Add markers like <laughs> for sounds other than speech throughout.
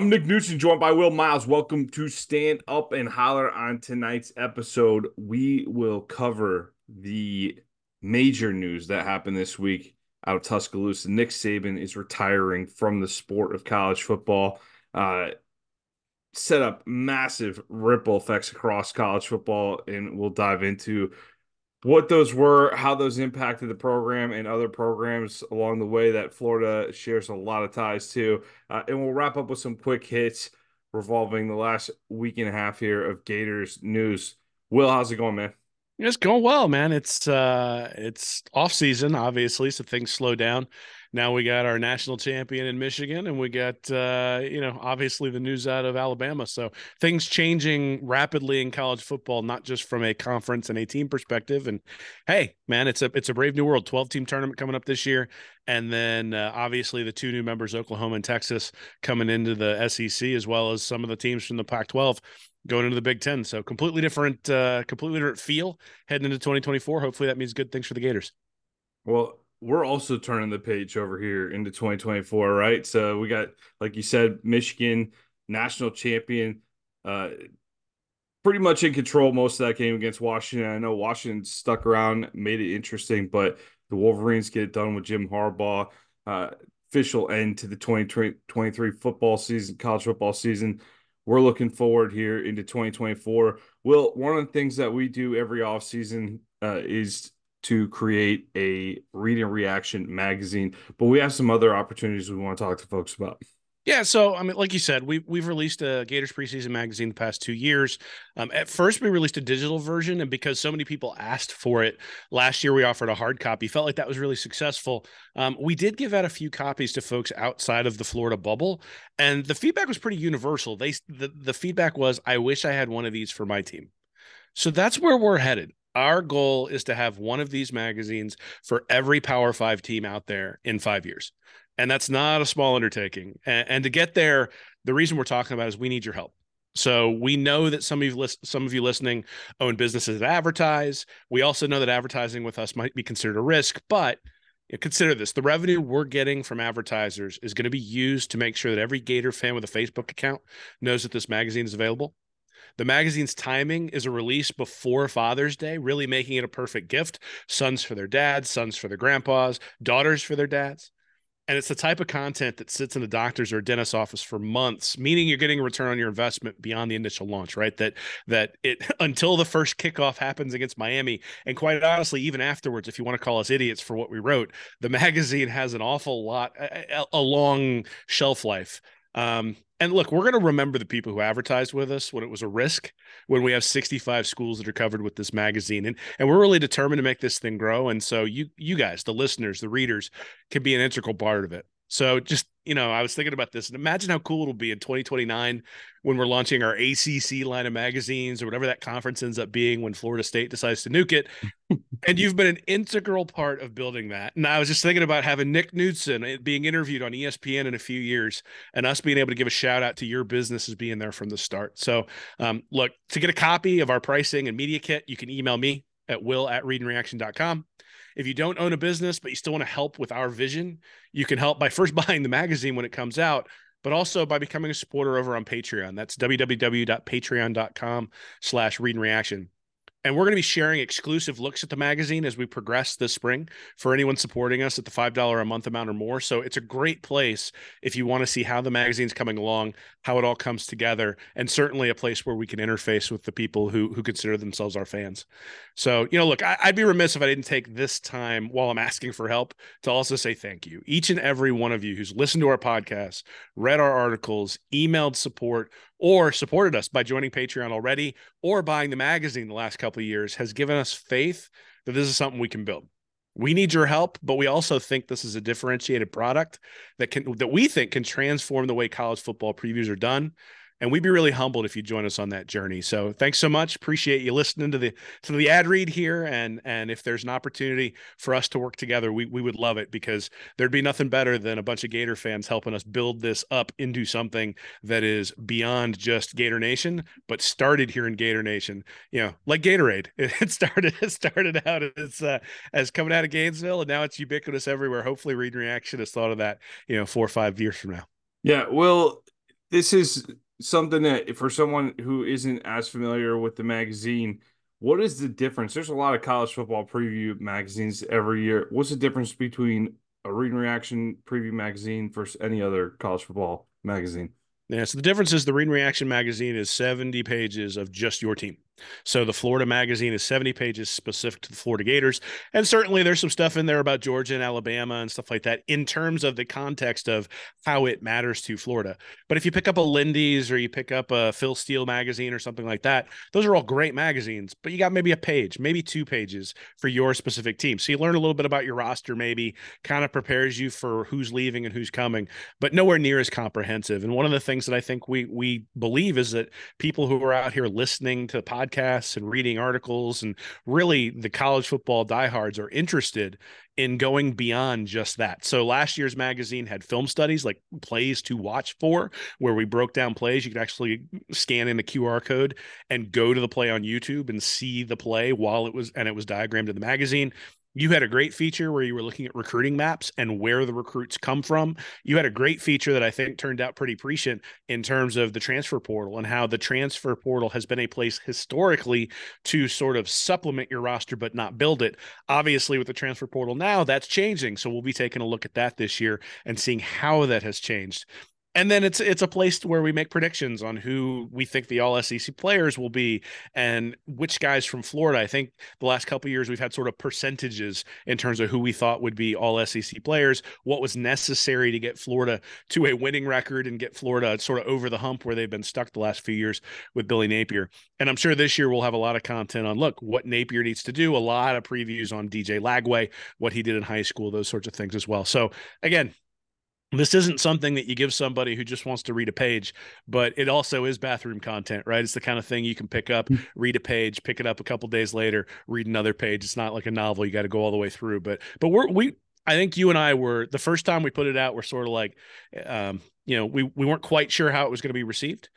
I'm Nick Knudsen, joined by Will Miles. Welcome to Stand Up and Holler on tonight's episode. We will cover the major news that happened this week out of Tuscaloosa. Nick Saban is retiring from the sport of college football. Uh, set up massive ripple effects across college football, and we'll dive into what those were, how those impacted the program and other programs along the way that Florida shares a lot of ties to. Uh, and we'll wrap up with some quick hits revolving the last week and a half here of Gators news. Will, how's it going, man? It's going well, man. It's uh it's off season, obviously, so things slow down now we got our national champion in Michigan, and we got uh, you know obviously the news out of Alabama. So things changing rapidly in college football, not just from a conference and a team perspective. And hey, man, it's a it's a brave new world. Twelve team tournament coming up this year, and then uh, obviously the two new members, Oklahoma and Texas, coming into the SEC, as well as some of the teams from the Pac-12 going into the Big Ten. So completely different, uh, completely different feel heading into 2024. Hopefully that means good things for the Gators. Well, we're also turning the page over here into 2024, right? So we got, like you said, Michigan national champion, uh, pretty much in control most of that game against Washington. I know Washington stuck around, made it interesting, but the Wolverines get it done with Jim Harbaugh. Uh, official end to the 2023 football season, college football season. We're looking forward here into 2024. Will, one of the things that we do every offseason uh, is to create a read and reaction magazine, but we have some other opportunities we want to talk to folks about. Yeah, so I mean, like you said, we've we've released a Gators preseason magazine the past two years. Um, at first, we released a digital version, and because so many people asked for it last year, we offered a hard copy. Felt like that was really successful. Um, we did give out a few copies to folks outside of the Florida bubble, and the feedback was pretty universal. They the the feedback was, "I wish I had one of these for my team." So that's where we're headed our goal is to have one of these magazines for every Power Five team out there in five years. And that's not a small undertaking. And, and to get there, the reason we're talking about is we need your help. So we know that some of you list, some of you listening own businesses that advertise. We also know that advertising with us might be considered a risk, but consider this: the revenue we're getting from advertisers is going to be used to make sure that every Gator fan with a Facebook account knows that this magazine is available. The magazine's timing is a release before Father's Day, really making it a perfect gift. Sons for their dads, sons for their grandpas, daughters for their dads. And it's the type of content that sits in the doctor's or dentist's office for months, meaning you're getting a return on your investment beyond the initial launch, right? That that it <laughs> until the first kickoff happens against Miami, and quite honestly, even afterwards, if you want to call us idiots for what we wrote, the <laughs> magazine has an awful lot, a, a long shelf life. Um, and look, we're going to remember the people who advertised with us when it was a risk, when we have 65 schools that are covered with this magazine. And, and we're really determined to make this thing grow. And so you, you guys, the listeners, the readers can be an integral part of it. So just, you know, I was thinking about this and imagine how cool it'll be in 2029 when we're launching our ACC line of magazines or whatever that conference ends up being when Florida State decides to nuke it. <laughs> and you've been an integral part of building that. And I was just thinking about having Nick Knudsen being interviewed on ESPN in a few years and us being able to give a shout out to your business as being there from the start. So, um, look, to get a copy of our pricing and media kit, you can email me at will at readandreaction.com. If you don't own a business, but you still want to help with our vision, you can help by first <laughs> buying the magazine when it comes out but also by becoming a supporter over on Patreon. That's www.patreon.com slash read and reaction. And we're going to be sharing exclusive looks at the magazine as we progress this spring for anyone supporting us at the $5 a month amount or more. So it's a great place if you want to see how the magazine's coming along, how it all comes together, and certainly a place where we can interface with the people who, who consider themselves our fans. So, you know, look, I, would be remiss if I didn't take this time while I'm asking for help to also say thank you. Each and every one of you who's listened to our podcast, read our articles, emailed support, or supported us by joining Patreon already or buying the magazine the last couple of years has given us faith that this is something we can build. We need your help, but we also think this is a differentiated product that can that we think can transform the way college football previews are done and we'd be really humbled if you join us on that journey. So thanks so much. Appreciate you listening to the to the ad read here. And and if there's an opportunity for us to work together, we we would love it because there'd be nothing better than a bunch of Gator fans helping us build this up into something that is beyond just Gator Nation, but started here in Gator Nation. You know, like Gatorade. <laughs> It, started it started out as uh, as coming out of Gainesville, and now it's ubiquitous everywhere. Hopefully, Read Reaction has thought of that. You know, four or five years from now. Yeah, well, this is something that for someone who isn't as familiar with the magazine, what is the difference? There's a lot of college football preview magazines every year. What's the difference between a read and reaction preview magazine versus any other college football magazine? Yeah, so the difference is the Read and Reaction magazine is 70 pages of just your team. So the Florida magazine is 70 pages specific to the Florida Gators. And certainly there's some stuff in there about Georgia and Alabama and stuff like that in terms of the context of how it matters to Florida. But if you pick up a Lindy's or you pick up a Phil Steele magazine or something like that, those are all great magazines, but you got maybe a page, maybe two pages for your specific team. So you learn a little bit about your roster, maybe kind of prepares you for who's leaving and who's coming, but nowhere near as comprehensive. And one of the things that I think we we believe is that people who are out here listening to podcasts podcasts and reading articles, and really the college football diehards are interested in going beyond just that. So last year's magazine had film studies like plays to watch for, where we broke down plays. You could actually scan in a QR code and go to the play on YouTube and see the play while it was and it was diagrammed in the magazine. You had a great feature where you were looking at recruiting maps and where the recruits come from. You had a great feature that I think turned out pretty prescient in terms of the transfer portal and how the transfer portal has been a place historically to sort of supplement your roster but not build it. Obviously, with the transfer portal now, that's changing. So we'll be taking a look at that this year and seeing how that has changed and then it's it's a place where we make predictions on who we think the all SEC players will be and which guys from Florida. I think the last couple years we've had sort of percentages in terms of who we thought would be all SEC players, what was necessary to get Florida to a winning record and get Florida sort of over the hump where they've been stuck the last few years with Billy Napier. And I'm sure this year we'll have a lot of content on look what Napier needs to do, a lot of previews on DJ Lagway, what he did in high school, those sorts of things as well. So again, this isn't something that you give somebody who just wants to read a page, but it also is bathroom content, right? It's the kind of thing you can pick up, hmm. read a page, pick it up a couple days later, read another page. It's not like a novel you got to go all the way through. But but we're we I think you and I were the first time we put it out, we're sort of like um, you know, we we weren't quite sure how it was going to be received.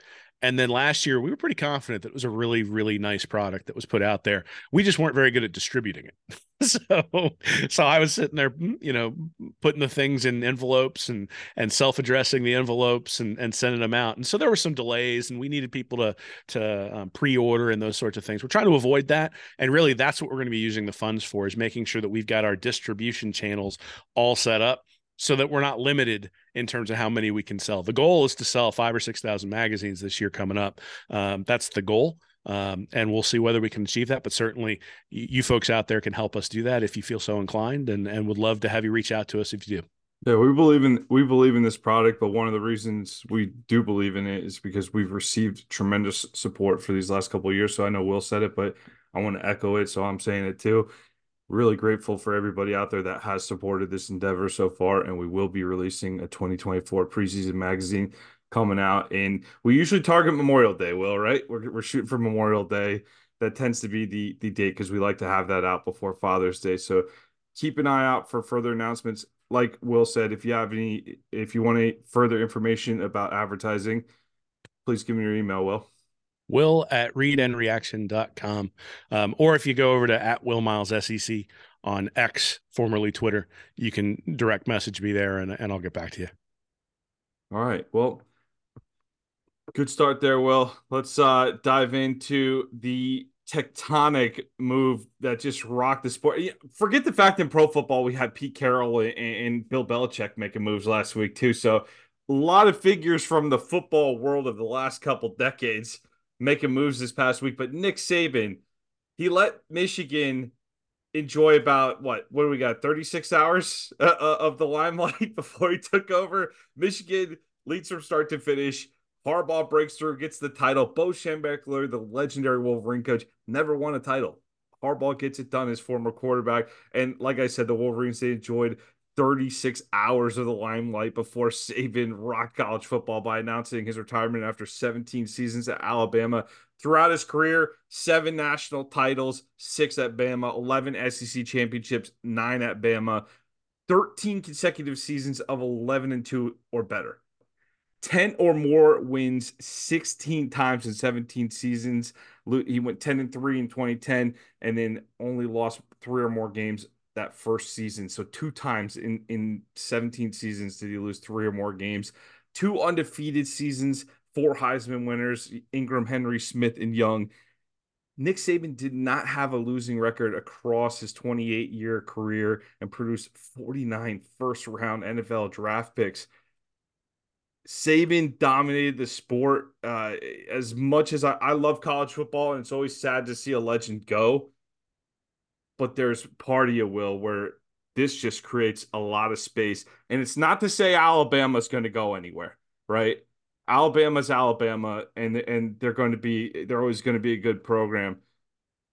And then last year, we were pretty confident that it was a really, really nice product that was put out there. We just weren't very good at distributing it. <laughs> so, so I was sitting there, mm, you know, putting the things in envelopes and and self-addressing the envelopes and and sending them out. And so there were some delays, and we needed people to to um, pre-order and those sorts of things. We're trying to avoid that, and really, that's what we're going to be using the funds for: is making sure that we've got our distribution channels all set up so that we're not limited in terms of how many we can sell. The goal is to sell five or 6,000 magazines this year coming up. Um, that's the goal. Um, and we'll see whether we can achieve that. But certainly, you, folks out there can help us do that if you feel so inclined, and and would love to have you reach out to us if you do. Yeah, we believe in we believe in this product, but one of the reasons we do believe in it is because we've received tremendous support for these last couple of years. So I know Will said it, but I want to echo it, so I'm saying it too really grateful for everybody out there that has supported this endeavor so far. And we will be releasing a 2024 preseason magazine coming out. And we usually target Memorial Day, Will, right? We're, we're shooting for Memorial Day. That tends to be the, the date because we like to have that out before Father's Day. So keep an eye out for further announcements. Like Will said, if you have any, if you want any further information about advertising, please give me your email, Will will at readandreaction.com. Um, or if you go over to at Will Miles SEC on X, formerly Twitter, you can direct message me there and, and I'll get back to you. All right. Well, good start there, Will. Let's uh, dive into the tectonic move that just rocked the sport. Forget the fact in pro football we had Pete Carroll and, and Bill Belichick making moves last week too. So a lot of figures from the football world of the last couple decades making moves this past week. But Nick Saban, he let Michigan enjoy about what what do we got 36 hours uh, uh of the limelight <laughs> before he took over. Michigan leads from start to finish. Harbaugh breaks through gets the title. Bo schembechler the legendary wolverine coach never won a title. Harbaugh gets it done as former quarterback. And like i said the wolverines they enjoyed 36 hours of the limelight before Saban rock college football by announcing his retirement after 17 seasons at Alabama. Throughout his career, seven national titles, six at Bama, 11 SEC championships, nine at Bama, 13 consecutive seasons of 11 and 2 or better. 10 or more wins 16 times in 17 seasons. He went 10 and 3 in 2010 and then only lost three or more games that first season. So two times in in 17 seasons did he lose three or more games. two undefeated seasons, four Heisman winners, Ingram, Henry, Smith, and Young. Nick Saban did not have a losing record across his 28 year career and produced 49 first round NFL draft picks. Saban dominated the sport uh, as much as I, I love college football, and it's always sad to see a legend go. But there's part of you, Will, where this just creates a lot of space. And it's not to say Alabama's going to go anywhere, right? Alabama's Alabama, and and they're going to be they're always going to be a good program,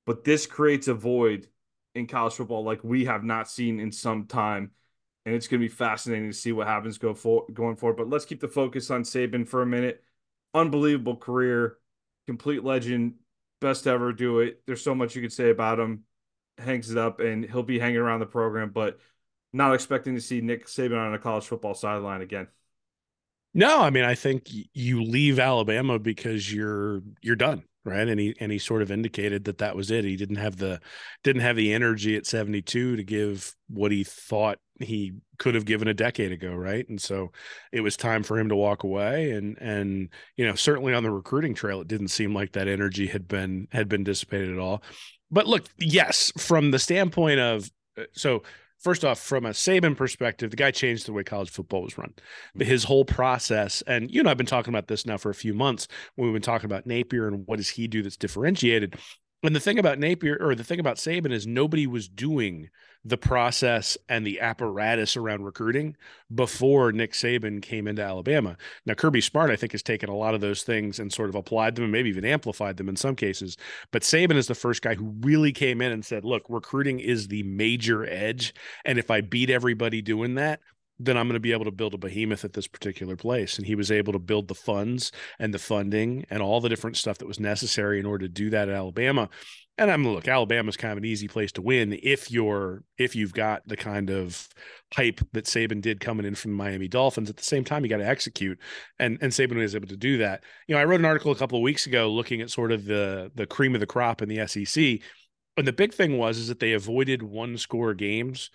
but this creates a void in college football like we have not seen in some time, and it's going to be fascinating to see what happens go for going forward. But let's keep the focus on Saban for a minute. Unbelievable career, complete legend, best ever do it. There's so much you could say about him. Hangs it up, and he'll be hanging around the program, but not expecting to see Nick Saban on a college football sideline again. No, I mean I think you leave Alabama because you're you're done, right? And he and he sort of indicated that that was it. He didn't have the didn't have the energy at 72 to give what he thought he could have given a decade ago, right? And so it was time for him to walk away and and you know, certainly on the recruiting trail it didn't seem like that energy had been had been dissipated at all. But look, yes, from the standpoint of uh, so first off, from a Saban perspective, the guy changed the way college football was run. But his whole process, and you know, I've been talking about this now for a few months when we've been talking about Napier and what does he do that's differentiated. And the thing about Napier or the thing about Saban is nobody was doing the process and the apparatus around recruiting before Nick Saban came into Alabama. Now, Kirby Smart, I think, has taken a lot of those things and sort of applied them and maybe even amplified them in some cases. But Saban is the first guy who really came in and said, look, recruiting is the major edge. And if I beat everybody doing that, then I'm going to be able to build a behemoth at this particular place. And he was able to build the funds and the funding and all the different stuff that was necessary in order to do that at Alabama. And I'm look, Alabama's kind of an easy place to win if you're if you've got the kind of hype that Saban did coming in from the Miami Dolphins. At the same time, you got to execute, and and Saban was able to do that. You know, I wrote an article a couple of weeks ago looking at sort of the the cream of the crop in the SEC. And the big thing was is that they avoided one score games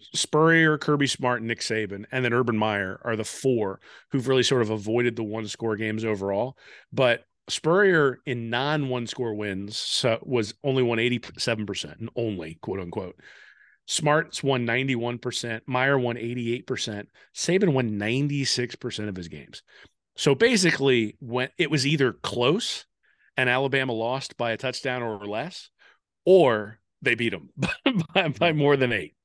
Spurrier, Kirby Smart, Nick Saban, and then Urban Meyer are the four who've really sort of avoided the one score games overall. But Spurrier in non one score wins so was only won 87% and only quote unquote. Smart's won 91%, Meyer won 88%, Saban won 96% of his games. So basically, when it was either close and Alabama lost by a touchdown or less, or they beat them <laughs> by, by more than eight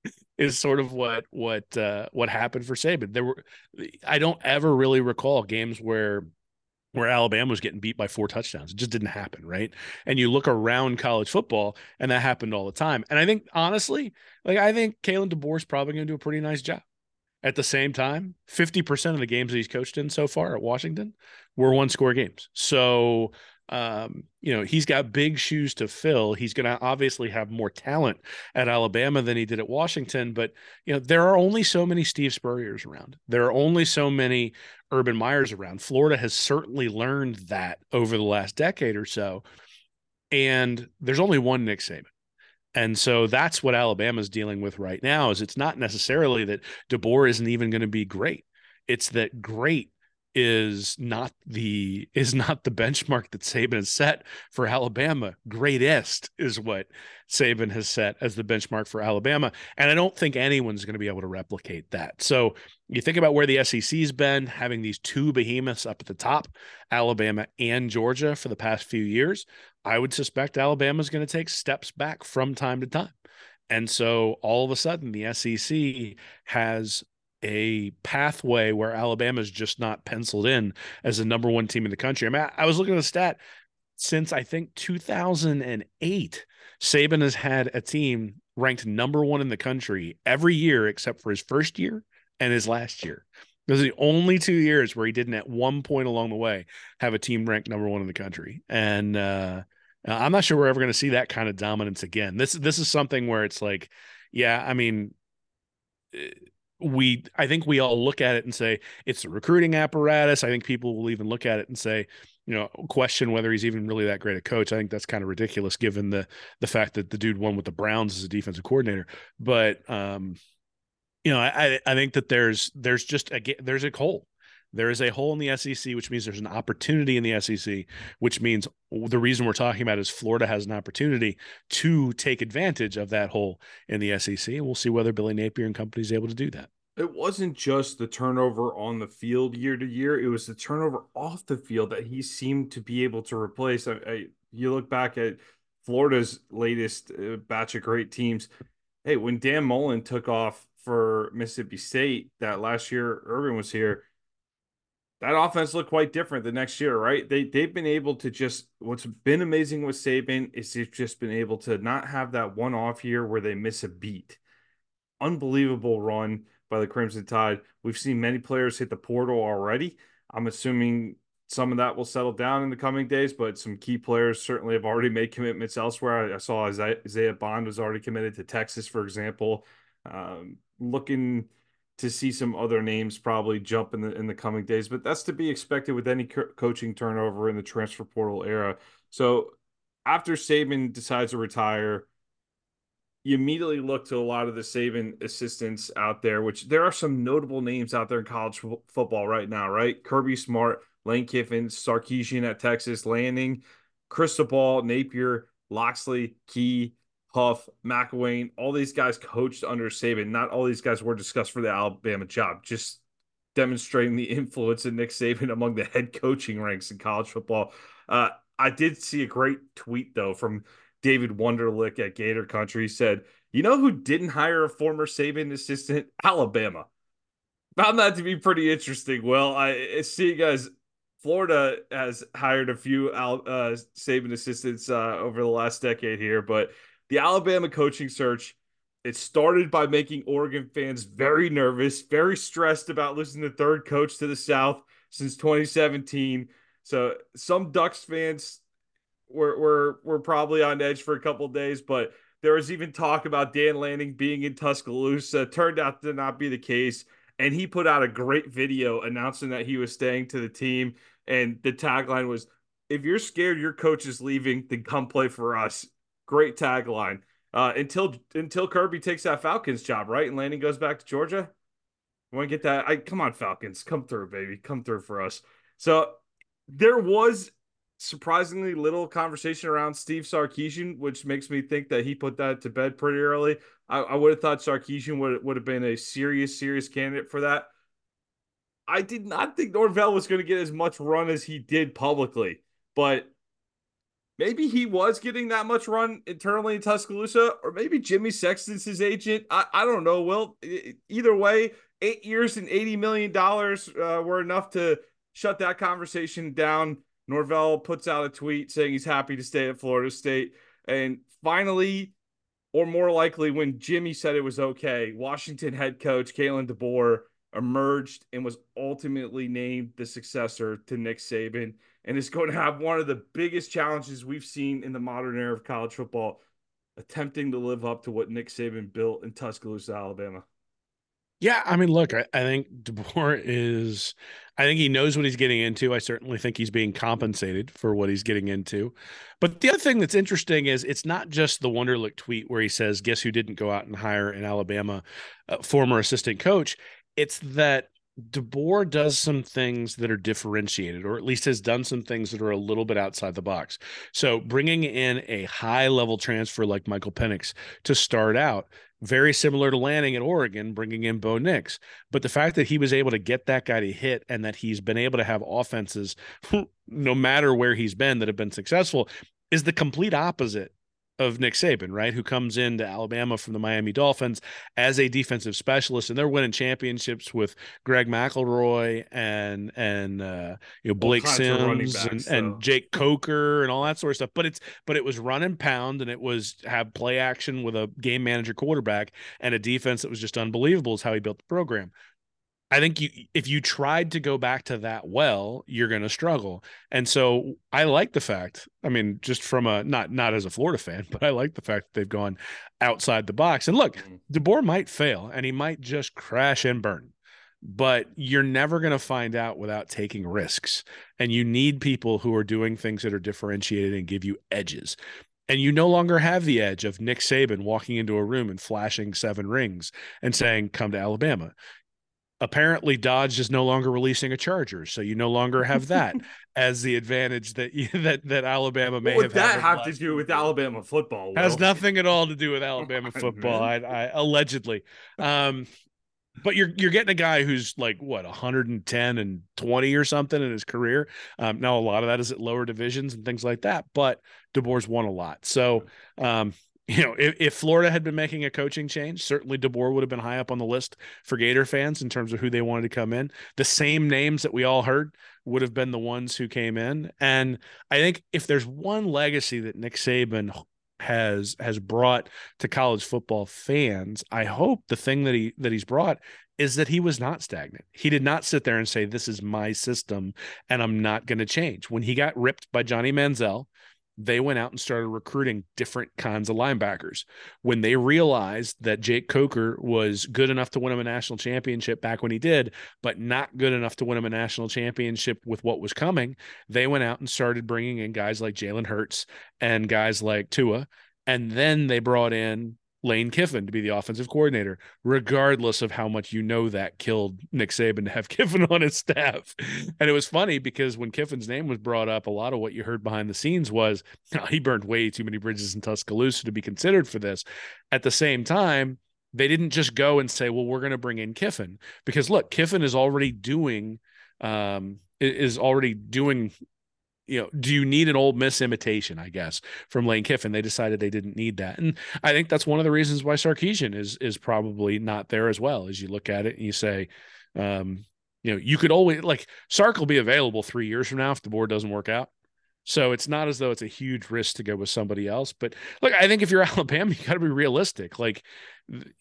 is sort of what what uh, what happened for Saban. There were I don't ever really recall games where where Alabama was getting beat by four touchdowns. It just didn't happen, right? And you look around college football, and that happened all the time. And I think honestly, like I think Kalen DeBoer is probably going to do a pretty nice job. At the same time, fifty percent of the games that he's coached in so far at Washington were one score games. So um, you know, he's got big shoes to fill. He's going to obviously have more talent at Alabama than he did at Washington, but you know, there are only so many Steve Spurriers around. There are only so many Urban Meyers around. Florida has certainly learned that over the last decade or so. And there's only one Nick Saban. And so that's what Alabama's dealing with right now is it's not necessarily that DeBoer isn't even going to be great. It's that great is not the <laughs> is not the benchmark that Saban has set for Alabama. Greatest is what Saban has set as the benchmark for Alabama, and I don't think anyone's going to be able to replicate that. So you think about where the SEC's been, having these two behemoths up at the top, Alabama and Georgia for the past few years. I would suspect Alabama's going to take steps back from time to time. And so all of a sudden, the SEC has a pathway where Alabama's just not penciled in as the number one team in the country. I mean, I, I was looking at the stat since I think 2008, Saban has had a team ranked number one in the country every year except for his first year and his last year. Those are the only two years where he didn't at one point along the way have a team ranked number one in the country. And uh, I'm not sure we're ever going to see that kind of dominance again. This this is something where it's like, yeah, I mean, we I think we all look at it and say it's a recruiting apparatus. I think people will even look at it and say, you know, question whether he's even really that great a coach. I think that's kind of ridiculous given the the fact that the dude won with the Browns as a defensive coordinator. But um, you know, I I think that there's there's just a there's a hole. There is a hole in the SEC, which means there's an opportunity in the SEC, which means the reason we're talking about is Florida has an opportunity to take advantage of that hole in the SEC. And we'll see whether Billy Napier and company is able to do that. It wasn't just the turnover on the field year to year, it was the turnover off the field that he seemed to be able to replace. I, I, you look back at Florida's latest uh, batch of great teams. Hey, when Dan Mullen took off for Mississippi State that last year Urban was here, that offense looked quite different the next year, right? They they've been able to just what's been amazing with Saban is they've just been able to not have that one off year where they miss a beat. Unbelievable run by the Crimson Tide. We've seen many players hit the portal already. I'm assuming some of that will settle down in the coming days, but some key players certainly have already made commitments elsewhere. I, I saw Isaiah Bond was already committed to Texas, for example. Um, looking to see some other names probably jump in the in the coming days, but that's to be expected with any co- coaching turnover in the transfer portal era. So after Saban decides to retire, you immediately look to a lot of the Saban assistants out there, which there are some notable names out there in college f- football right now, right? Kirby Smart, Lane Kiffin, Sarkisian at Texas, Lanning, Cristobal, Napier, Locksley, Key, Huff, McElwain, all these guys coached under Saban. Not all these guys were discussed for the Alabama job, just demonstrating the <laughs> influence of Nick Saban among the head coaching ranks in college football. Uh, I did see a great tweet, though, from David Wunderlich at Gator Country. He said, You know who didn't hire a former Saban assistant? Alabama. Found that to be pretty interesting. Well, I see you guys Florida has hired a few uh, Saban assistants uh, over the last decade here, but the Alabama coaching search it started by making Oregon fans very nervous, very stressed about losing the third coach to the South since 2017. So some Ducks fans were were were probably on edge for a couple days, but there was even talk about Dan Lanning being in Tuscaloosa. Turned out to not be the case, and he put out a great video announcing that he was staying to the team. And the tagline was, "If you're scared your coach is leaving, then come play for us." Great tagline. Uh, until until Kirby takes that Falcons job, right? And Lanning goes back to Georgia. Want to get that? I come on, Falcons, come through, baby, come through for us. So there was surprisingly little conversation around Steve Sarkisian, which makes me think that he put that to bed pretty early. I, I would have thought Sarkisian would would have been a serious, serious candidate for that. I did not think Norvell was going to get as much run as he did publicly, but maybe he was getting that much run internally in Tuscaloosa, or maybe Jimmy Sexton's his agent. I, I don't know. Well, either way, eight years and $80 million uh, were enough to shut that conversation down. Norvell puts out a tweet saying he's happy to stay at Florida State. And finally, or more likely, when Jimmy said it was okay, Washington head coach Kalen DeBoer emerged and was ultimately named the successor to Nick Saban and is going to have one of the biggest challenges we've seen in the modern era of college football, attempting to live up to what Nick Saban built in Tuscaloosa, Alabama. Yeah, I mean, look, I, I, think <laughs> DeBoer is, I think he knows what he's getting into. I certainly think he's being compensated for what he's getting into. But the other thing that's interesting is it's not just the Wunderlich tweet where he says, "Guess who didn't go out and hire an Alabama uh, former assistant coach." It's that DeBoer does some things that are differentiated, or at least has done some things that are a little bit outside the box. So bringing in a high level transfer like Michael Penix to start out, very similar to Lanning at Oregon, bringing in Bo Nix. But the fact that he was able to get that guy to hit and that he's been able to have offenses, <laughs> no matter where he's been, that have been successful is the complete opposite of Nick Saban, right? Who comes into Alabama from the Miami Dolphins as a defensive specialist, and they're winning championships with Greg McElroy and and uh, you know Blake Sims backs, and, and, Jake Coker and all that sort of stuff. But it's but it was run and pound, and it was have play action with a game manager quarterback and a defense that was just unbelievable. Is how he built the program. I think you if you tried to go back to that well, you're going to struggle. And so I like the fact, I mean, just from a not not as a Florida fan, <laughs> but I like the fact that they've gone outside the box. And look, mm-hmm. DeBoer might fail and he might just crash and burn. But you're never going to find out without taking risks. And you need people who are doing things that are differentiated and give you edges. And you no longer have the edge of Nick Saban walking into a room and flashing seven rings and saying, come to Alabama apparently Dodge is no longer releasing a Charger, so you no longer have that <laughs> as the advantage that you, <laughs> that that Alabama may what have. Would that have to do with Alabama football? Will? Has <laughs> nothing at all to do with Alabama football. I, I, allegedly, um, but you're you're getting a guy who's like what 110 and 20 or something in his career. Um, now a lot of that is at lower divisions and things like that, but DeBoer's won a lot, so. Um, you know, if, if, Florida had been making a coaching change, certainly DeBoer would have been high up on the list for Gator fans in terms of who they wanted to come in. The same names that we all heard would have been the ones who came in. And I think if there's one legacy that Nick Saban has has brought to college football fans, I hope the thing that he that he's brought is that he was not stagnant. He did not sit there and say, This is my system and I'm not going to change. When he got ripped by Johnny Manziel, they went out and started recruiting different kinds of linebackers. When they realized that Jake Coker was good enough to win him a national championship back when he did, but not good enough to win him a national championship with what was coming, they went out and started bringing in guys like Jalen Hurts and guys like Tua. And then they brought in Lane Kiffin to be the offensive coordinator, regardless of how much you know that killed Nick Saban to have <laughs> Kiffin on his staff. And it was funny because when Kiffin's name was brought up, a lot of what you heard behind the scenes was oh, <laughs> he burned way too many bridges in Tuscaloosa to be considered for this. At the same time, they didn't just go and say, well, we're going to bring in Kiffin because look, Kiffin is already doing um, is already doing you know, do you need an Ole Miss imitation, I guess, from Lane Kiffin? They decided they didn't need that. And I think that's one of the reasons why Sarkisian is is probably not there as well. As you look at it and you say, um, you know, you could always like Sark will be available three years from now if DeBoer doesn't work out. So it's not as though it's a huge risk to go with somebody else. But look, I think if you're <laughs> Alabama, you got to be realistic. Like,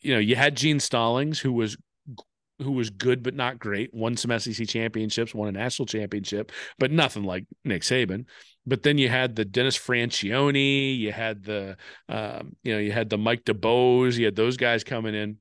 you know, you had Gene Stallings, who was who was good but not great, won some SEC championships, won a national championship, but nothing like Nick Saban. But then you had the Dennis Franchione, you had the um, you know, you had the Mike DuBose, you had those guys coming in.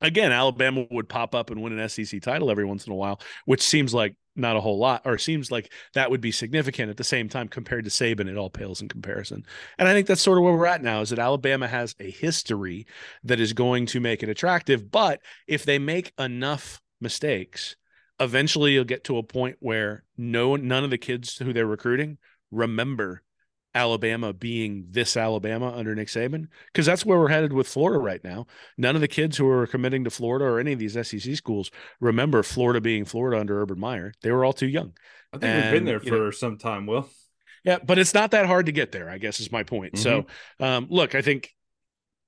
Again, Alabama would pop up and win an SEC title every once in a while, which seems like not a whole lot, or seems like that would be significant at the same time compared to Saban. It all pales in comparison. And I think that's sort of where we're at now is that Alabama has a history that is going to make it attractive. But if they make enough mistakes, eventually you'll get to a point where no none of the kids who they're recruiting remember Alabama being this Alabama under Nick Saban because that's where we're headed with Florida right now. None of the kids who are committing to Florida or any of these SEC schools remember Florida being Florida under Urban Meyer. They were all too young. I think and, we've been there for know, some time, Will. Yeah, but it's not that hard to get there, I guess is my point. Mm-hmm. So, um, look, I think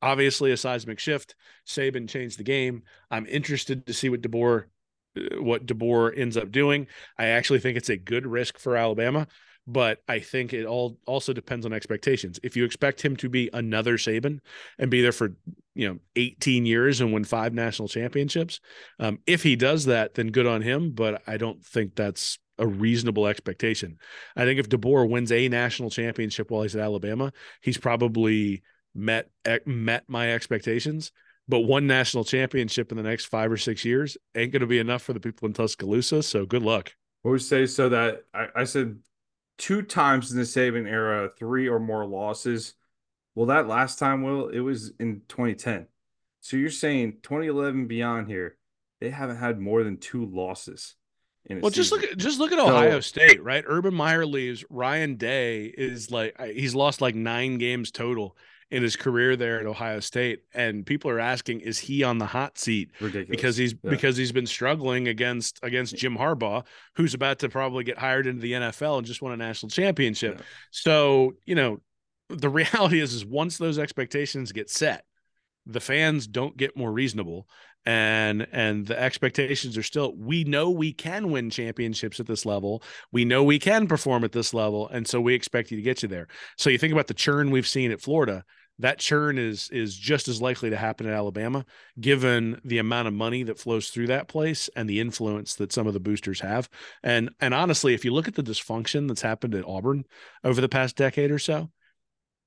obviously a seismic shift. Saban changed the game. I'm interested to see what DeBoer uh, what DeBoer ends up doing. I actually think it's a good risk for Alabama but I think it all also depends on expectations. If you expect him to be another Saban and be there for you know 18 years and win five national championships, um, if he does that, then good on him. But I don't think that's a reasonable expectation. I think if DeBoer wins a national championship while he's at Alabama, he's probably met met my expectations. But one national championship in the next five or six years ain't going to be enough for the people in Tuscaloosa. So good luck. I would say so that I, I said two times in the Saban era, three or more losses. Well, that last time, Will, it was in 2010. So you're saying 2011 beyond here, they haven't had more than two losses. well, just look at just look at Ohio State, right? Urban Meyer leaves. Ryan Day is like he's lost like nine games total in his career there at Ohio State, and people are asking, is he on the hot seat? Ridiculous. Because he's yeah. because he's been struggling against against Jim Harbaugh, who's about to probably get hired into the NFL and just won a national championship. Yeah. So you know, the <laughs> reality is, is once those expectations get set, the fans don't get more reasonable, and and the expectations are still we know we can win championships at this level we know we can perform at this level and so we expect you to get you there so you think about the churn we've seen at florida that churn is is just as likely to happen at alabama given the amount of money that flows through that place and the influence that some of the boosters have and and honestly if you look at the dysfunction that's happened at auburn over the past decade or so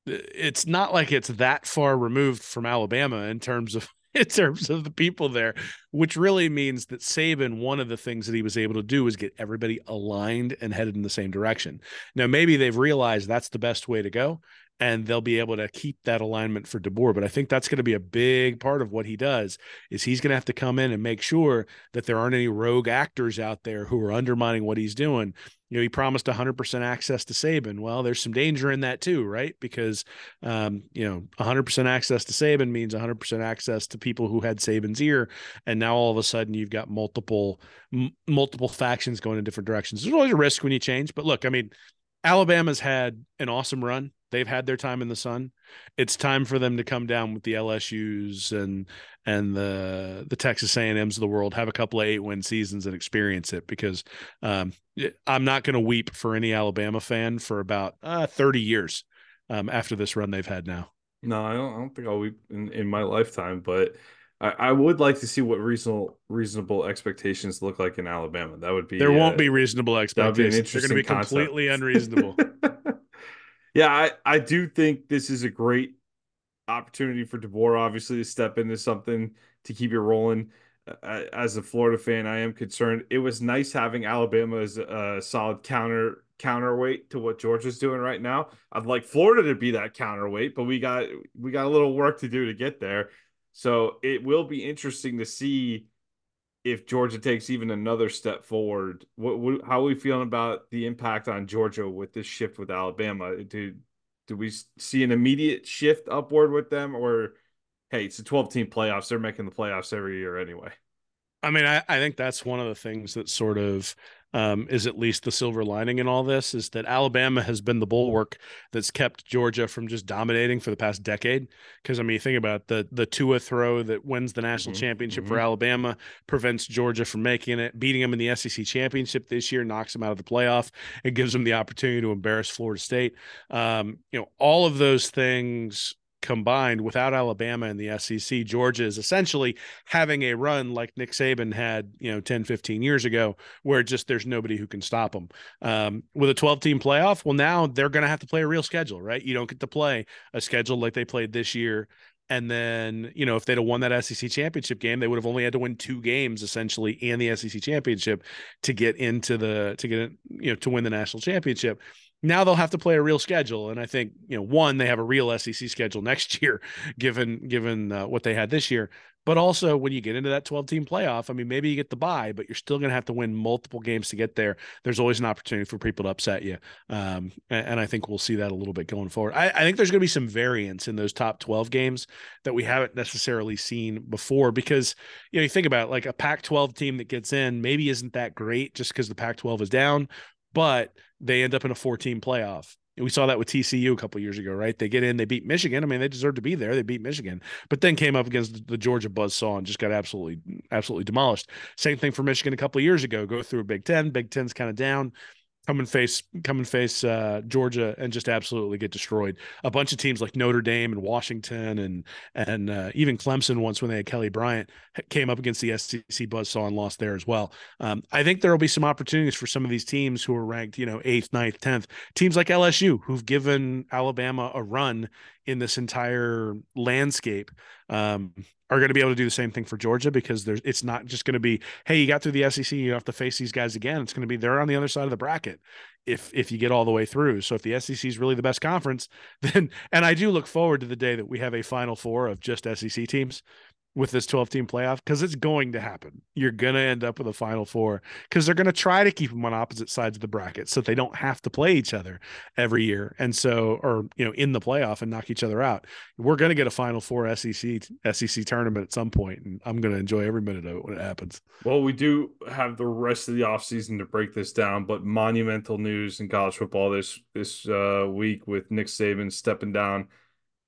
it's not like it's that far removed from alabama in terms of <laughs> in terms of the people there, which really means that Saban, one of the things that he was able to do was get everybody aligned and headed in the same direction. Now, maybe they've realized that's the best way to go. And they'll be able to keep that alignment for DeBoer. But I think that's going to be a big part of what he does is he's going to have to come in and make sure that there aren't any rogue actors out there who are undermining what he's doing. You know, he promised 100% access to Saban. Well, there's some danger in that too, right? Because, um, you know, 100% access to Saban means 100% access to people who had Saban's ear, and now all of a sudden you've got multiple m- multiple factions going in different directions. There's always a risk when you change, but look, I mean, Alabama's had an awesome run. They've had their time in the sun. It's time for them to come down with the LSU's and and the the Texas A&Ms of the world, have a couple of eight win seasons and experience it. Because um, I'm not going to weep for any Alabama fan for about uh, 30 years um, after this run they've had now. No, I don't. I don't think I'll weep in, in my lifetime, but I, I would like to see what reasonable reasonable expectations look like in Alabama. That would be there won't uh, be reasonable expectations. They're going to be concept. completely unreasonable. <laughs> yeah, I, I do think this is a great opportunity for DeBoer, obviously, to step into something to keep it rolling. Uh, as a Florida fan, I am concerned. It was nice having Alabama as a solid counter counterweight to what Georgia's doing right now. I'd like Florida to be that counterweight, but we got we got a little work to do to get there. So it will be interesting to see if Georgia takes even another step forward. What, what how are we feeling about the impact on Georgia with this shift with Alabama? Do do we see an immediate shift upward with them, or hey, it's a twelve team playoffs. They're making the playoffs every year anyway. I mean, I, I think that's one of the things that sort of um, is at least the silver lining in all this is that Alabama has been the bulwark that's kept Georgia from just dominating for the past decade. Because I mean, think about the the Tua throw that wins the national mm-hmm. championship mm-hmm. for Alabama prevents Georgia from making it. Beating them in the SEC championship this year knocks them out of the playoff. It gives them the opportunity to embarrass Florida State. Um, you know, all of those things combined without Alabama and the SEC, Georgia is essentially having a run like Nick Saban had, you know, 10, 15 years ago, where just there's nobody who can stop them. Um, with a 12 team playoff, well, now they're going to have to play a real schedule, right? You don't get to play a schedule like they played this year. And then, you know, if they'd have won that SEC championship game, they would have only had to win two games essentially and the SEC championship to get into the, to get, you know, to win the national championship now they'll have to play a real schedule and i think you know one they have a real sec schedule <laughs> next year given given uh, what they had this year. But also when you get into that 12 team playoff i mean maybe you get the bye but you're still going to have to win multiple games to get there. There's always an opportunity for people to upset you um, and, and, i think we'll see that a little bit going forward. I, I think there's going to be some variance in those top 12 games that we haven't necessarily seen before because you know you think about it, like a pac 12 team that gets in maybe isn't that great just because the pac 12 is down but they end up in a 14 playoff. We saw that with TCU a couple years ago, right? They get in, they beat Michigan. I mean, they deserve to be there. They beat Michigan, but then came up against the Georgia buzzsaw and just got absolutely, absolutely demolished. Same thing for Michigan a couple years ago. Go through a Big Ten. Big Ten's kind of down come and face come and face uh, Georgia and just absolutely get destroyed. A bunch of teams like Notre Dame and Washington and and uh, even Clemson once when they had Kelly Bryant came up against the SEC buzzsaw and lost there as well. Um, I think there will be some opportunities for some of these teams who are ranked, you know, eighth, ninth, tenth. Teams like LSU who've given Alabama a run in this entire landscape. Um, are going to be able to do the same thing for Georgia because there's it's not just going to be hey you got through the SEC you have to face these guys again. It's going to be they're on the other side of the bracket if if you get all the way through. So if the SEC is really the best conference <laughs> then and I do look forward to the day that we have a final four of just SEC teams with this 12 team playoff because it's going to happen. You're going to end up with a final four because they're going to try to keep them on opposite sides of the bracket so they don't have to play each other every year. And so, or, you know, in the playoff and knock each other out. We're going to get a final four SEC, SEC tournament at some point, And I'm going to enjoy every minute of it when it happens. Well, we do have the rest of the offseason to break this down, but monumental news in college football this, this uh, week with Nick Saban stepping down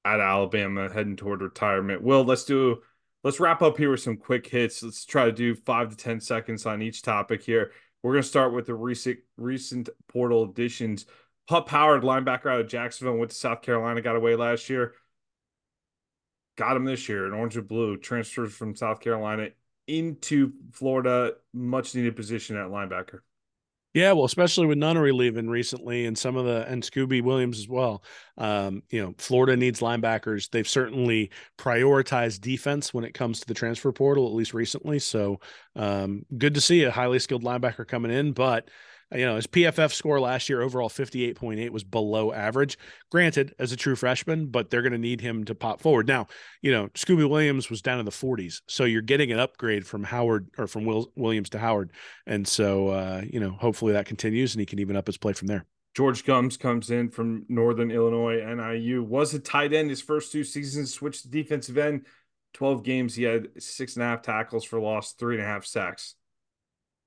at Alabama, heading toward retirement. Will, let's do let's wrap up here with some quick hits. Let's try to do five to 10 seconds on each topic here. We're going to start with the recent recent portal additions. Pup Howard, linebacker out of Jacksonville, went to South Carolina, got away last year. Got him this year in orange and blue. Transfers from South Carolina into Florida, much needed position at linebacker. Yeah, well, especially with Nunnery leaving recently, and some of the and Scooby Williams as well. Um, you know, Florida needs linebackers. They've certainly prioritized defense when it comes to the transfer portal, at least recently. So, um, good to see a highly skilled linebacker coming in, but you know, his PFF score last year overall 58.8 was below average. Granted, as a true freshman, but they're going to need him to pop forward. Now, you know, Scooby Williams was down in the 40s, so you're getting an upgrade from Howard or from Will, Williams to Howard, and so uh, you know, hopefully that continues and he can even up his play from there. George Gumbs comes in from Northern Illinois, NIU. Was a tight end his first two seasons, switched to defensive end. 12 games, he had six and a half tackles for loss, three and a half sacks.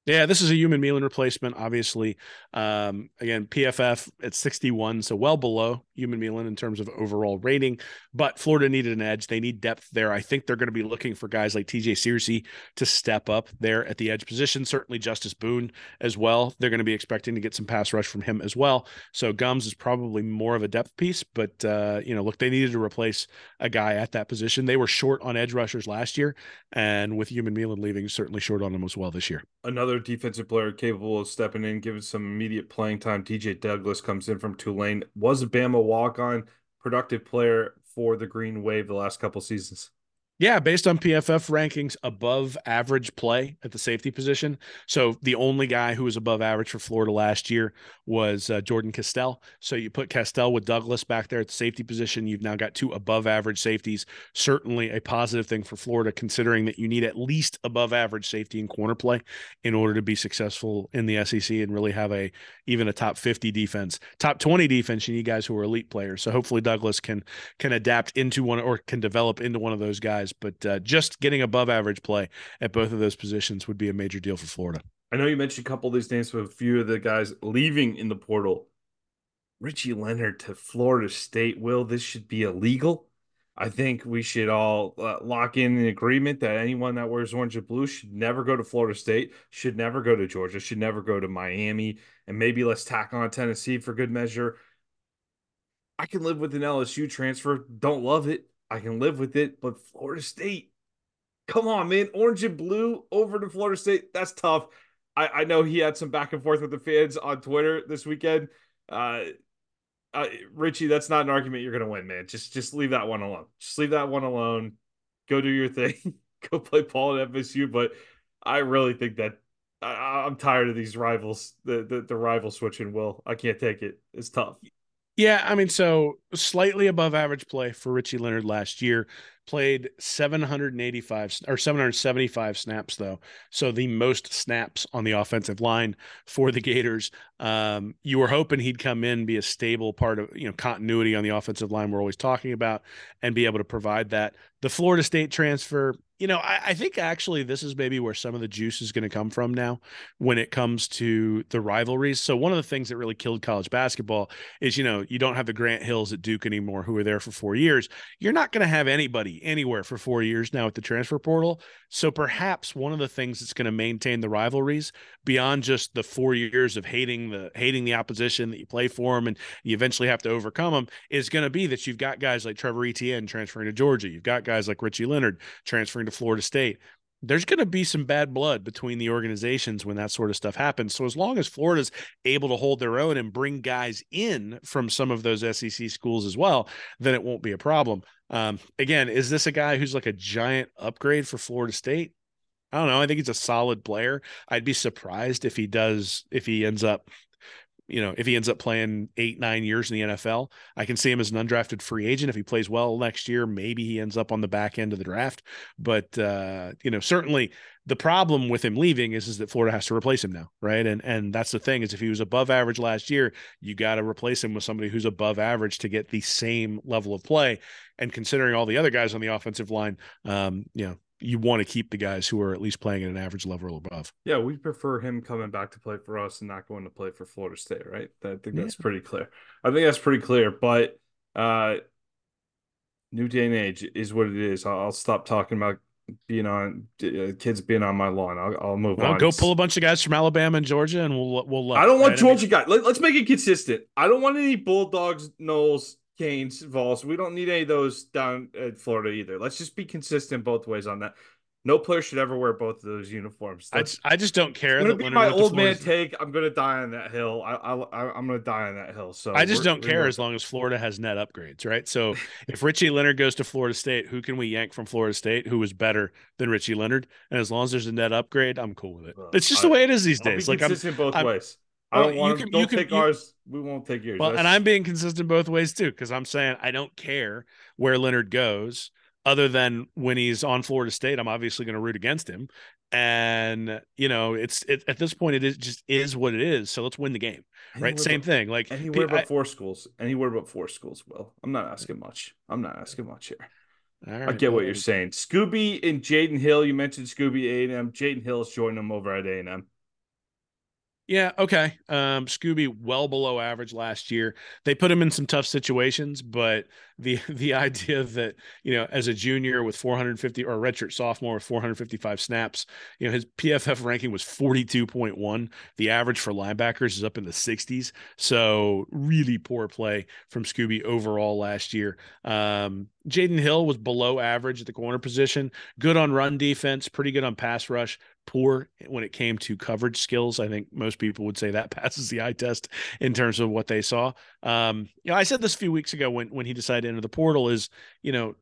Yeah, this is a Umanmielen replacement, obviously. Um, again, PFF at 61, so well below Umanmielen in terms of overall rating. But Florida needed an edge. They need depth there. I think they're going to be looking for guys like TJ Searcy to step up there at the edge position. Certainly Justus Boone as well. They're going to be expecting to get some pass rush from him as well. So Gumbs is probably more of a depth piece. But, uh, you know, look, they needed to replace a guy at that position. They were short on edge rushers last year. And with Umanmielen leaving, certainly short on them as well this year. Another another defensive player capable of stepping in, giving some immediate playing time. DJ Douglas comes in from Tulane, was a Bama walk on, productive player for the Green Wave the last couple seasons. Yeah, based on PFF rankings, above average play at the safety position. So the only guy who was above average for Florida last year was uh, Jordan Castell. So you put Castell with Douglas back there at the safety position. You've now got two above average safeties. Certainly a positive thing for Florida, considering that you need at least above average safety and corner play in order to be successful in the SEC and really have a even a top 50 defense, top 20 defense. You need guys who are elite players. So hopefully Douglas can can adapt into one or can develop into one of those guys guys, but uh, just getting above average play at both of those positions would be a major deal for Florida. I know you mentioned a couple of these names, but a few of the guys leaving in the portal. Richie Leonard to Florida State. Will this should be illegal? I think we should all uh, lock in an agreement that anyone that wears orange and blue should never go to Florida State, should never go to Georgia, should never go to Miami, and maybe let's tack on Tennessee for good measure. I can live with an LSU transfer. Don't love it. I can live with it, but Florida State, come on, man, orange and blue over to Florida State. That's tough. I, I know he had some back and forth with the fans on Twitter this weekend. Uh, uh, Richie, that's not an argument you're gonna win, man. Just just leave that one alone. Just leave that one alone. Go do your thing. <laughs> Go play Paul at FSU. But I really think that I, am tired of these rivals. The, the the rival switching. Will I can't take it. It's tough. Yeah, I mean, so slightly above average play for Richie Leonard last year. Played 785 or 775 snaps though, so the most snaps on the offensive line for the Gators. Um, you were hoping he'd come in, be a stable part of you know continuity on the offensive line we're always talking about, and be able to provide that. The Florida State transfer, you know, I, I, think actually this is maybe where some of the juice is going to come from now when it comes to the rivalries. So one of the things that really killed college basketball is, you know, you don't have the Grant Hills at Duke anymore who were there for four years. You're not going to have anybody anywhere for four years now at the transfer portal. So perhaps one of the things that's going to maintain the rivalries beyond just the four years of hating the hating the opposition that you play for them and you eventually have to overcome them is going to be that you've got guys like Trevor Etienne transferring to Georgia. You've got guys like Richie Leonard transferring to Florida State. There's going to be some bad blood between the organizations when that sort of stuff happens. So as long as Florida's able to hold their own and bring guys in from some of those SEC schools as well, then it won't be a problem. Um, again, is this a guy who's like a giant upgrade for Florida State? I don't know. I think he's a solid player. I'd be surprised if he does if he ends up you know, if he ends up playing eight, nine years in the NFL, I can see him as an undrafted free agent. If he plays well next year, maybe he ends up on the back end of the draft. But uh, you know, certainly the problem with him leaving is, is that Florida has to replace him now, right? And and that's the thing is if he was above average last year, you got to replace him with somebody who's above average to get the same level of play. And considering all the other guys on the offensive line, um, you know, you want to keep the guys who are at least playing at an average level or above. Yeah, we prefer him coming back to play for us and not going to play for Florida State, right? I think that's yeah. pretty clear. I think that's pretty clear. But uh new day and age is what it is. I'll, I'll stop talking about being on uh, kids being on my lawn. I'll, I'll move well, on. Go pull a bunch of guys from Alabama and Georgia, and we'll we'll. I don't want right? Georgia I mean, guys. Let, us make it consistent. I don't want any Bulldogs, Noles, Canes, Vols. We don't need any of those down at Florida either. Let's just be consistent both ways on that. No player should ever wear both of those uniforms. I, I just don't care. It's gonna be my old man take. I'm gonna die on that hill. I, I am gonna die on that hill. So I just don't care as long as Florida has net upgrades, right? So <laughs> if Richie Leonard goes to Florida State, who can we yank from Florida State who is better than Richie Leonard? And as long as there's a net upgrade, I'm cool with it. It's just I, the way it is these days. like consistent I'm, both I'm, ways. I don't want can, don't take can, ours. We won't take yours. Well, That's... and I'm being consistent both ways too, because I'm saying I don't care where Leonard goes, other than when he's on Florida State. I'm obviously going to root against him, and you know, it's it, at this point it is just is what it is. So let's win the game, anywhere right? Same but, thing. Like anywhere but four schools. Anywhere but four schools. Will I'm not asking much. I'm not asking much here. Right, I get what you're saying. Scooby and Jaydon Hill. You mentioned Scooby A and M. Jaydon Hill's joined them over at A and M. Yeah, okay. Um, Scooby well below average last year. They put him in some tough situations, but the <laughs> the idea that you know, as a junior with 450 or a redshirt sophomore with 455 snaps, you know, his PFF ranking was 42.1. The average for linebackers is up in the 60s. So really poor play from Scooby overall last year. Um, Jaydon Hill was below average at the corner position. Good on run defense, pretty good on pass rush poor when it came to coverage skills. I think most people would say that <laughs> passes the eye test in terms of what they saw. Um, you know, I said this a few weeks ago when when he decided to enter the portal is, you know,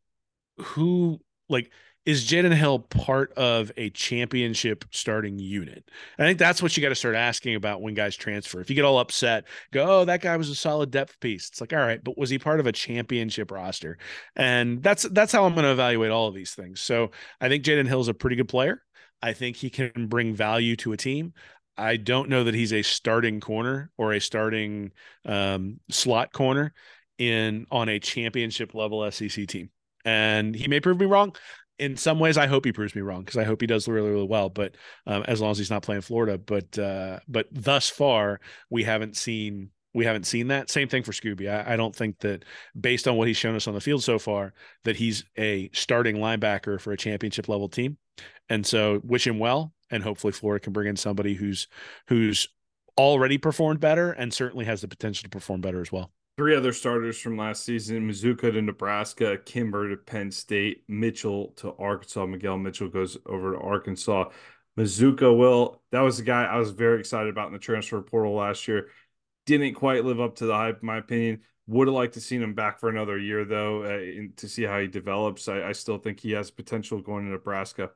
who like is Jaydon Hill part of a championship starting unit? I think that's what you got to start asking about when guys transfer. If you get all upset, go, oh, that guy was a solid depth piece. It's like, all right, but was he part of a championship roster? And that's that's how I'm going to evaluate all of these things. So I think Jaydon Hill is a pretty good player. I think he can bring value to a team. I don't know that he's a starting corner or a starting um, slot corner in on a championship level SEC team. And he may prove me wrong. In some ways, I hope he proves me wrong because I hope he does really, really well. But um, as long as he's not playing Florida, but uh, but thus far we haven't seen we haven't seen that. Same thing for Scooby. I, I, don't think that based on what he's shown us on the field so far, that he's a starting linebacker for a championship level team. And so wish him well. And hopefully Florida can bring in somebody who's who's already performed better and certainly has the potential to perform better as well. Three other starters from last season Mazzccua to Nebraska, Kimber to Penn State, Mitchell to Arkansas. Miguel Mitchell goes over to Arkansas. Mazzccua, will that was the guy I was very excited about in the transfer portal last year didn't quite live up to the hype, in my opinion. Would have liked to seen him back for another year though, uh, in, to see how he develops. I, I still think he has potential going to Nebraska.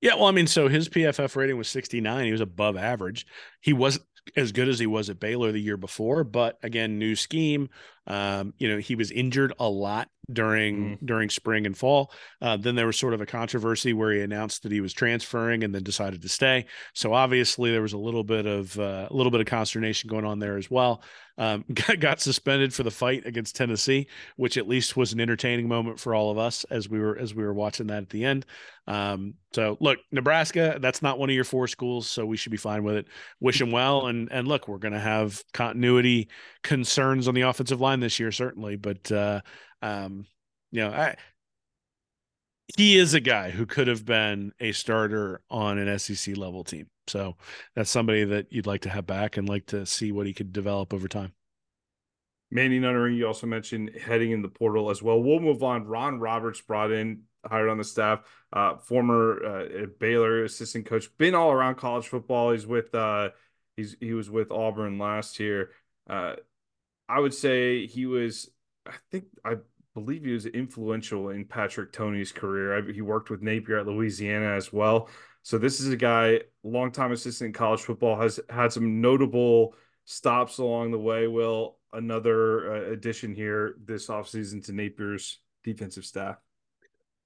Yeah, well, I mean, so his PFF rating was 69. He was above average. He wasn't as good as he was at Baylor the year before, but again, new scheme. Um, you know, he was injured a lot during mm. during spring and fall. Uh, then there was sort of a controversy where he announced that he was transferring and then decided to stay. So obviously there was a little bit of uh, a little bit of consternation going on there as well. Um, <laughs> got, got, suspended for the fight against Tennessee, which at least was an entertaining moment for all of us as we were as we were watching that at the end. Um, so look, Nebraska, that's not one of your four schools, so we should be fine with it. Wish him well, and and look, we're going to have continuity concerns on the offensive line this year, certainly, but. Uh, um, you know, I he is a guy who could have been a starter on an SEC level team. So that's somebody that you'd like to have back and like to see what he could develop over time. Manny Nuttering, you also mentioned heading in the portal as well. We'll move on. Ron Roberts brought in, hired on the staff, uh, former uh, Baylor assistant coach, been all around college football. He's with uh, he's he was with Auburn last year. I would say he was I think I believe he was influential in Patrick Toney's career. I, he worked with Napier at Louisiana as well. So this is a guy, longtime assistant in college football, has had some notable stops along the way. Will another uh, addition here this offseason to Napier's defensive staff?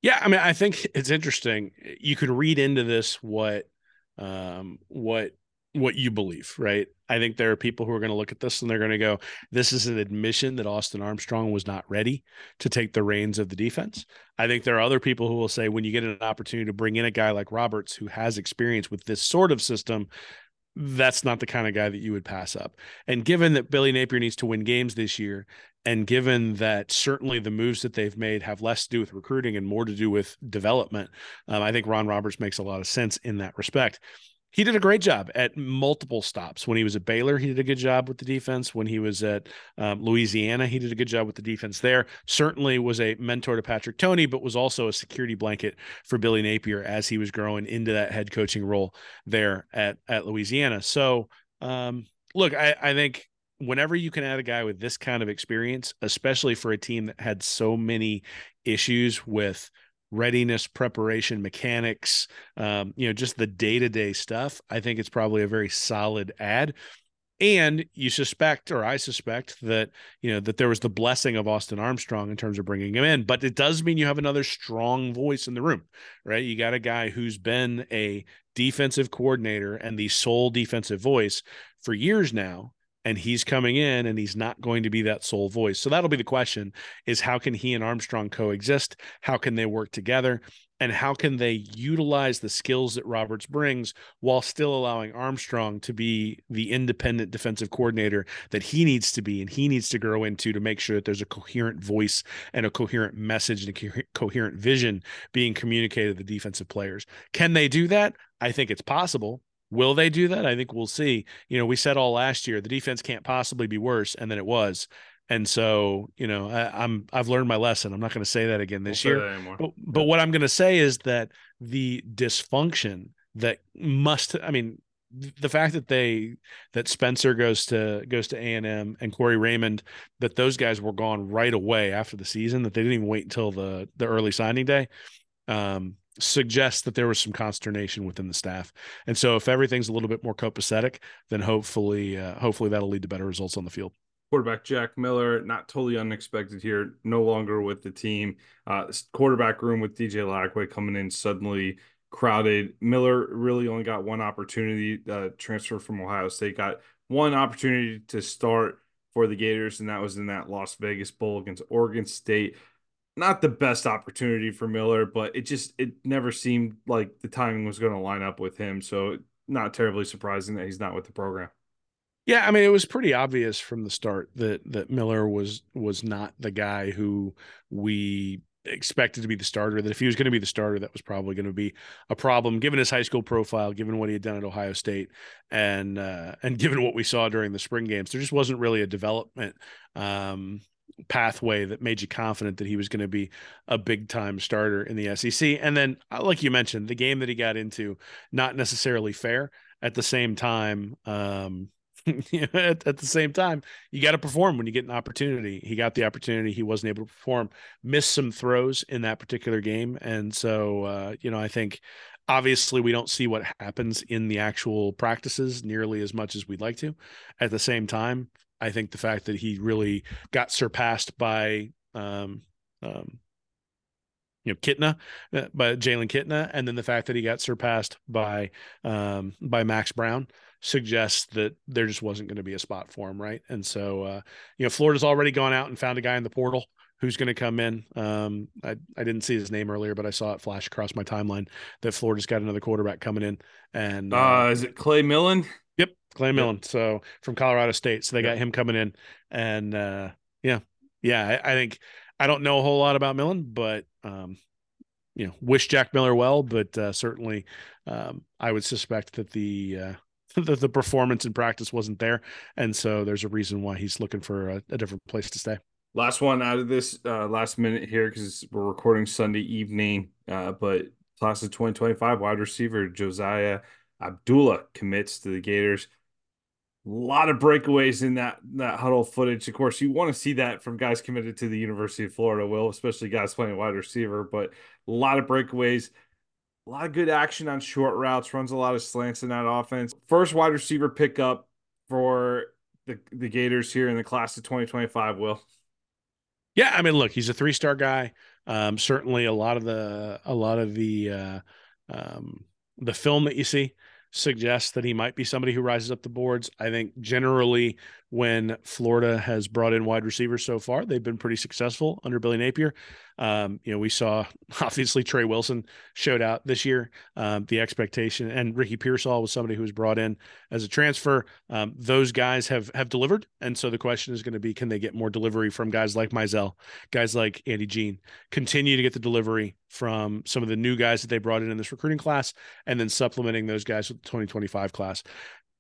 Yeah, I mean, I think it's interesting. You could read into this what um, what what you believe, right? I think there are people who are going to look at this and they're going to go, this is an admission that Austin Armstrong was not ready to take the reins of the defense. I think there are other people who will say, when you get an opportunity to bring in a guy like Roberts who has experience with this sort of system, that's not the kind of guy that you would pass up. And given that Billy Napier needs to win games this year, and given that certainly the moves that they've made have less to do with recruiting and more to do with development, um, I think Ron Roberts makes a lot of sense in that respect he did a great job at multiple stops. When he was at Baylor, he did a good job with the defense. When he was at um, Louisiana, he did a good job with the defense there. Certainly was a mentor to Patrick Toney, but was also a security blanket for Billy Napier as he was growing into that head coaching role there at at Louisiana. So, um, look, I, I think whenever you can add a guy with this kind of experience, especially for a team that had so many issues with readiness, preparation, mechanics, um, you know, just the day to day stuff, I think it's probably a very solid ad. and you suspect or i suspect that you know that there was the blessing of austin armstrong in terms of bringing him in but it does mean you have another strong voice in the room right you got a guy who's been a defensive coordinator and the sole defensive voice for years now and he's coming in and he's not going to be that sole voice. So that'll be the question is how can he and Armstrong coexist? How can they work together? And how can they utilize the skills that Roberts brings while still allowing Armstrong to be the independent defensive coordinator that he needs to be and he needs to grow into to make sure that there's a coherent voice and a coherent message and a co- coherent vision being communicated to the defensive players? Can they do that? I think it's possible. Will they do that? I think we'll see. You know, we said all last year the defense can't possibly be worse, and then it was. And so, you know, I, am I've learned my lesson. I'm not going to say that again this we'll year. But, but what I'm going to say is that the dysfunction that must, I mean, the fact that they that Spencer goes to goes to A and M and Corey Raymond, that those guys were gone right away after the season, that they didn't even wait until the the early signing day. Um, suggests that there was some consternation within the staff. And so if everything's a little bit more copacetic, then hopefully uh, hopefully that'll lead to better results on the field. Quarterback Jack Miller, not totally unexpected here, no longer with the team. Uh, quarterback room with DJ Lagway coming in suddenly crowded. Miller really only got one opportunity. Uh, transfer from Ohio State got one opportunity to start for the Gators, and that was in that Las Vegas Bowl against Oregon State not the best opportunity for Miller, but it just it never seemed like the timing was going to line up with him. So not terribly surprising that he's not with the program. Yeah, I mean it was pretty obvious from the start that that Miller was was not the guy who we expected to be the starter. That if he was going to be the starter, that was probably going to be a problem given his high school profile, given what he had done at Ohio State, and uh, and given what we saw during the spring games. There just wasn't really a development um, pathway that made you confident that he was going to be a big time starter in the SEC. And then, uh, like you mentioned, the game that he got into, not necessarily fair. At the same time, um, <laughs> at, at, the same time, you got to perform when you get an opportunity. He got the opportunity. He wasn't able to perform, missed some throws in that particular game. And so, uh, you know, I think obviously we don't see what happens in the actual practices nearly as much as we'd like to. At the same time, I think the fact that he really got surpassed by um, um, you know Kitna, uh, by Jalen Kitna, and then the fact that he got surpassed by um, by Max Brown suggests that there just wasn't going to be a spot for him, right? And so uh, you know Florida's already gone out and found a guy in the portal who's going to come in. Um, I I didn't see his name earlier, but I saw it flash across my timeline that Florida's got another quarterback coming in. And uh, uh is it Clay Millen? Yep, Clay Millen. So from Colorado State. So they got him coming in. And uh, yeah, yeah, I, I, think I don't know a whole lot about Millen, but um, you know, wish Jack Miller well, but uh, certainly um, I would suspect that the uh, <laughs> the, the performance in practice wasn't there, and so there's a reason why he's looking for a, a different place to stay. Last one out of this uh, last minute here because we're recording Sunday evening, uh, but class of 2025 wide receiver Josiah Abdullah commits to the Gators. A lot of breakaways in that that Hudl footage. Of course, you want to see that from guys committed to the University of Florida, will especially guys playing wide receiver. But a lot of breakaways, a lot of good action on short routes. Runs a lot of slants in that offense. First wide receiver pickup for the the Gators here in the class of 2025. Will. Yeah, I mean, look, he's a three star guy. Um, certainly, a lot of the a lot of the uh, um, the film that you see suggests that he might be somebody who rises up the boards. I think generally when Florida has brought in wide receivers so far, they've been pretty successful under Billy Napier. Um, you know, we saw <laughs> obviously Trey Wilson showed out this year. Um, the expectation and Ricky Pearsall was somebody who was brought in as a transfer. Um, those guys have have delivered, and so the question is going to be, can they get more delivery from guys like Mizell, guys like Andy Jean, continue to get the delivery from some of the new guys that they brought in in this recruiting class, and then supplementing those guys with the 2025 class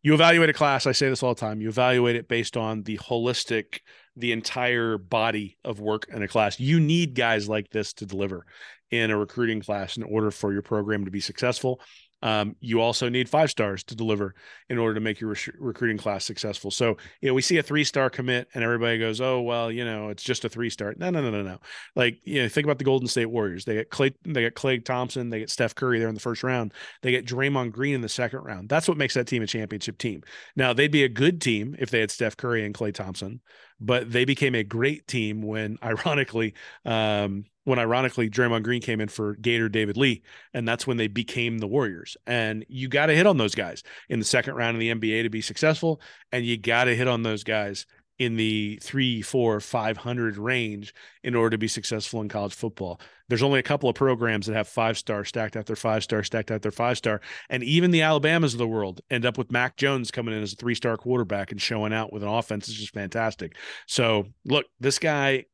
you evaluate a class i say this all the time you evaluate it based on the holistic the entire body of work in a class. You need guys like this to deliver in a recruiting class in order for your program to be successful Um, you also need five stars to deliver in order to make your re- recruiting class successful. So, you know, we see a three star commit and everybody goes, oh, well, you know, it's just a three star. No, no, no, no, no. Like, you know, think about the Golden State Warriors. They get Clay, they get Klay Thompson, they get Steph Curry there in the first round, they get Draymond Green in the second round. That's what makes that team a championship team. Now, they'd be a good team if they had Steph Curry and Klay Thompson, but they became a great team when, <laughs> ironically, um, when ironically Draymond Green came in for Gator David Lee, and that's when they became the Warriors. And you got to hit on those guys in the second round of the NBA to be successful, and you got to hit on those guys in the three, four, five hundred range in order to be successful in college football. There's only a couple of programs that have five star stacked after five star stacked after five star, and even the Alabamas of the world end up with Mac Jones coming in as a three star quarterback and showing out with an offense is just fantastic. So look, this guy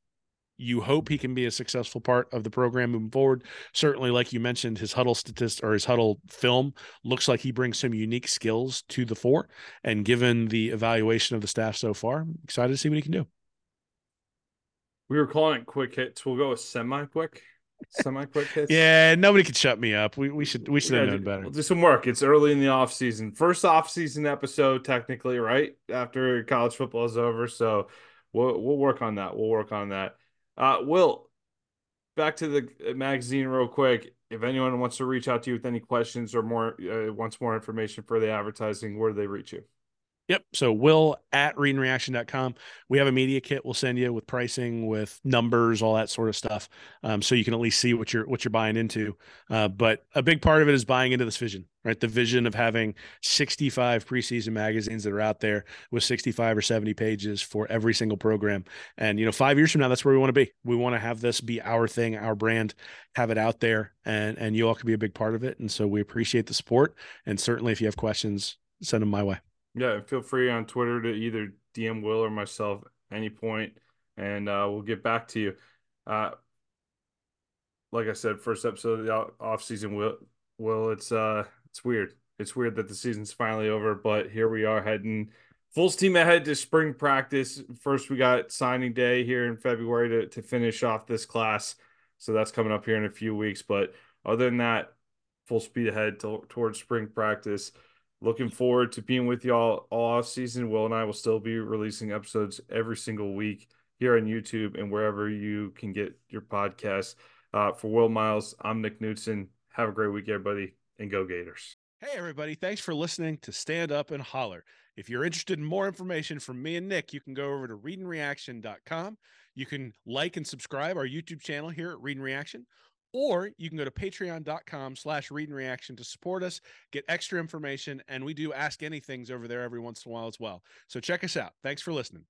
you hope he can be a successful part of the program moving forward. Certainly, like you mentioned, his Hudl statist or his Hudl film looks like he brings some unique skills to the fore. And given the evaluation of the staff so far, I'm excited to see what he can do. We were calling it quick hits. We'll go with semi quick. Semi quick <laughs> hits. yeah, nobody could shut me up. We we should we should have known better. We'll do some work. It's early in the off season. First off season episode, technically, right? After college football is over. So we'll we'll work on that. We'll work on that. Uh, Will, back to the magazine real quick. If anyone wants to reach out to you with any questions or more, uh, wants more information for the advertising, where do they reach you? Yep. So will at readandreaction.com. We have a media kit we'll send you with pricing, with numbers, all that sort of stuff. Um, so you can at least see what you're what you're buying into. Uh, but a big part of it is buying into this vision, right? The vision of having 65 preseason magazines that are out there with 65 or 70 pages for every single program. And you know, five years from now, that's where we want to be. We want to have this be our thing, our brand, have it out there, and and you all can be a big part of it. And so we appreciate the support. And certainly if you have questions, send them my way. Yeah, feel free on Twitter to either DM Will or myself any point, and uh, we'll get back to you. Uh, like I said, first episode of the off season. Will, Will, it's uh, it's weird. It's weird that the season's finally over, but here we are heading full steam ahead to spring practice. First, we got signing day here in February to to finish off this class, so that's coming up here in a few weeks. But other than that, full speed ahead to, towards spring practice looking forward to being with y'all all off season. Will and I will still be releasing episodes every single week here on YouTube and wherever you can get your podcasts. Uh, for Will Miles, I'm Nick Knudsen. Have a great week, everybody, and go Gators. Hey, everybody. Thanks for listening to Stand Up and Holler. If you're interested in more information from me and Nick, you can go over to readandreaction.com. You can like and subscribe our YouTube channel here at Read and Reaction or you can go to patreon.com slash read and reaction to support us get extra information and we do ask anythings over there every once in a while as well. So check us out. Thanks for listening